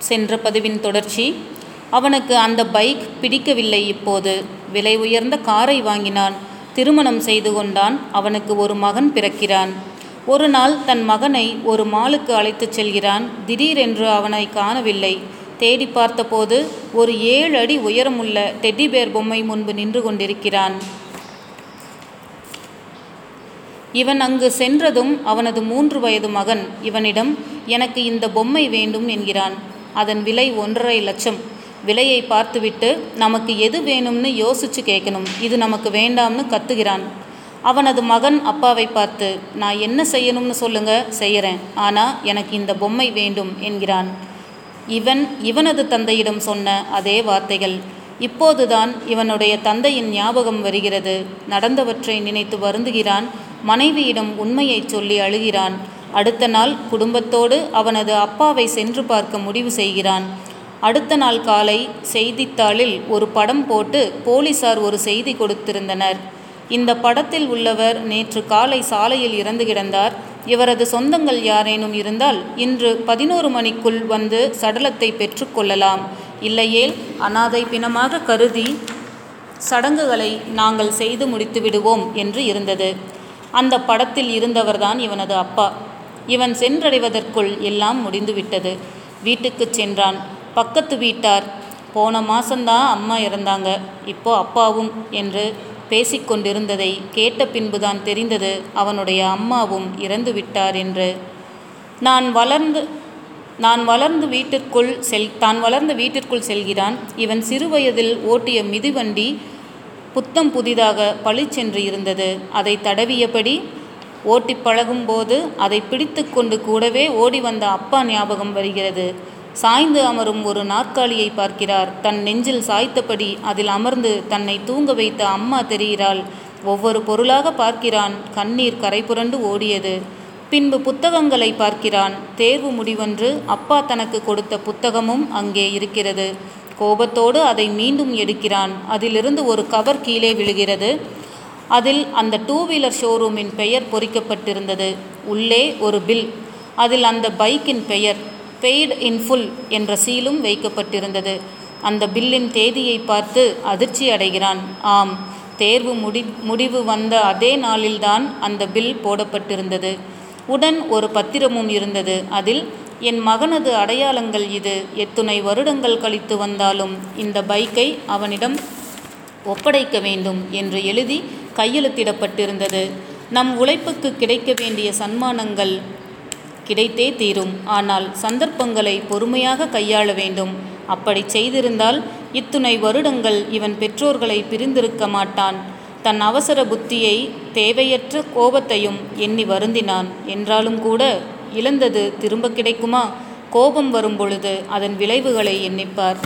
சென்ற பதிவின் தொடர்ச்சி அவனுக்கு அந்த பைக் பிடிக்கவில்லை இப்போது. விலை உயர்ந்த காரை வாங்கினான். திருமணம் செய்து கொண்டான். அவனுக்கு ஒரு மகன் பிறக்கிறான். ஒரு நாள் தன் மகனை ஒரு மாலுக்கு அழைத்துச் செல்கிறான். திடீரென்று அவனை காணவில்லை. தேடி பார்த்தபோது ஒரு ஏழு அடி உயரமுள்ள டெட்டிபேர் பொம்மை முன்பு நின்று கொண்டிருக்கிறான். இவன் அங்கு சென்றதும் அவனது மூன்று வயது மகன். இவனிடம் எனக்கு இந்த பொம்மை வேண்டும் என்கிறான். அதன் விலை ஒன்றரை லட்சம். விலையை பார்த்துவிட்டு நமக்கு எது வேணும்னு யோசிச்சு கேட்கணும் இது நமக்கு வேண்டாம்னு கத்துகிறான். அவனது மகன் அப்பாவை பார்த்து நான் என்ன செய்யணும்னு சொல்லுங்க? செய்கிறேன் ஆனால் எனக்கு இந்த பொம்மை வேண்டும் என்கிறான். இவன் இவனது தந்தையிடம் சொன்ன அதே வார்த்தைகள். இப்போதுதான் இவனுடைய தந்தையின் ஞாபகம் வருகிறது. நடந்தவற்றை நினைத்து வருந்துகிறான். மனைவியிடம் உண்மையைச் சொல்லி அழுகிறான். அடுத்த நாள் குடும்பத்தோடு அவனது அப்பாவை சென்று பார்க்க முடிவு செய்கிறான். அடுத்த நாள் காலை செய்தித்தாளில் ஒரு படம் போட்டு போலீசார் ஒரு செய்தி கொடுத்திருந்தனர். இந்த படத்தில் உள்ளவர் நேற்று காலை சாலையில் இறந்து கிடந்தார். இவரது சொந்தங்கள் யாரேனும் இருந்தால் இன்று பதினோரு மணிக்குள் வந்து சடலத்தை பெற்றுக்கொள்ளலாம் இல்லையேல் அனாதை பிணமாக கருதி சடங்குகளை நாங்கள் செய்து முடித்து விடுவோம் என்று இருந்தது. அந்த படத்தில் இருந்தவர்தான் இவனது அப்பா. இவன் சென்றடைவதற்குள் எல்லாம் முடிந்துவிட்டது. வீட்டுக்கு சென்றான். பக்கத்து வீட்டார் போன மாசம்தான் அம்மா இறந்தாங்க. இப்போ அப்பாவும் என்று பேசிக்கொண்டிருந்ததை கேட்ட பின்புதான் தெரிந்தது அவனுடைய அம்மாவும் இறந்து விட்டார் என்று. நான் வளர்ந்து நான் வளர்ந்து வீட்டிற்குள் செல் தான் வளர்ந்த வீட்டிற்குள் செல்கிறான். இவன் சிறுவயதில் ஓட்டிய மிதிவண்டி புத்தம் புதிதாக பளிச்சென்று இருந்தது. அதை தடவியபடி ஓட்டி பழகும்போது அதை பிடித்து கொண்டு கூடவே ஓடி வந்த அப்பா ஞாபகம் வருகிறது. சாய்ந்து அமரும் ஒரு நாற்காலியை பார்க்கிறார். தன் நெஞ்சில் சாய்த்தபடி அதில் அமர்ந்து தன்னை தூங்க வைத்த அம்மா தெரிகிறாள். ஒவ்வொரு பொருளாக பார்க்கிறான். கண்ணீர் கரைபுரண்டு ஓடியது. பின்பு புத்தகங்களை பார்க்கிறான். தேர்வு முடிவன்று அப்பா தனக்கு கொடுத்த புத்தகமும் அங்கே இருக்கிறது. கோபத்தோடு அதை மீண்டும் எடுக்கிறான். அதிலிருந்து ஒரு கவர் கீழே விழுகிறது. அதில் அந்த டூ வீலர் ஷோரூமின் பெயர் பொறிக்கப்பட்டிருந்தது. உள்ளே ஒரு பில் அதில் அந்த பைக்கின் பெயர் பெய்டு இன் ஃபுல் என்ற சீலும் வைக்கப்பட்டிருந்தது. அந்த பில்லின் தேதியை பார்த்து அதிர்ச்சி அடைகிறான். ஆம் தேர்வு முடி முடிவு வந்த அதே நாளில்தான் அந்த பில் போடப்பட்டிருந்தது. உடன் ஒரு பத்திரமும் இருந்தது. அதில் என் மகனது அடையாளங்கள் இது. எத்துணை வருடங்கள் கழித்து வந்தாலும் இந்த பைக்கை அவனிடம் ஒப்படைக்க வேண்டும் என்று எழுதி கையெழுத்திடப்பட்டிருந்தது. நம் உழைப்புக்கு கிடைக்க வேண்டிய சன்மானங்கள் கிடைத்தே தீரும். ஆனால் சந்தர்ப்பங்களை பொறுமையாக கையாள வேண்டும். அப்படி செய்திருந்தால் இத்துணை வருடங்கள் இவன் பெற்றோர்களை பிரிந்திருக்க மாட்டான். தன் அவசர புத்தியை தேவையற்ற கோபத்தையும் எண்ணி வருந்தினான். என்றாலும் கூட இழந்தது திரும்ப கிடைக்குமா? கோபம் வரும் பொழுது அதன் விளைவுகளை எண்ணிப்பார்.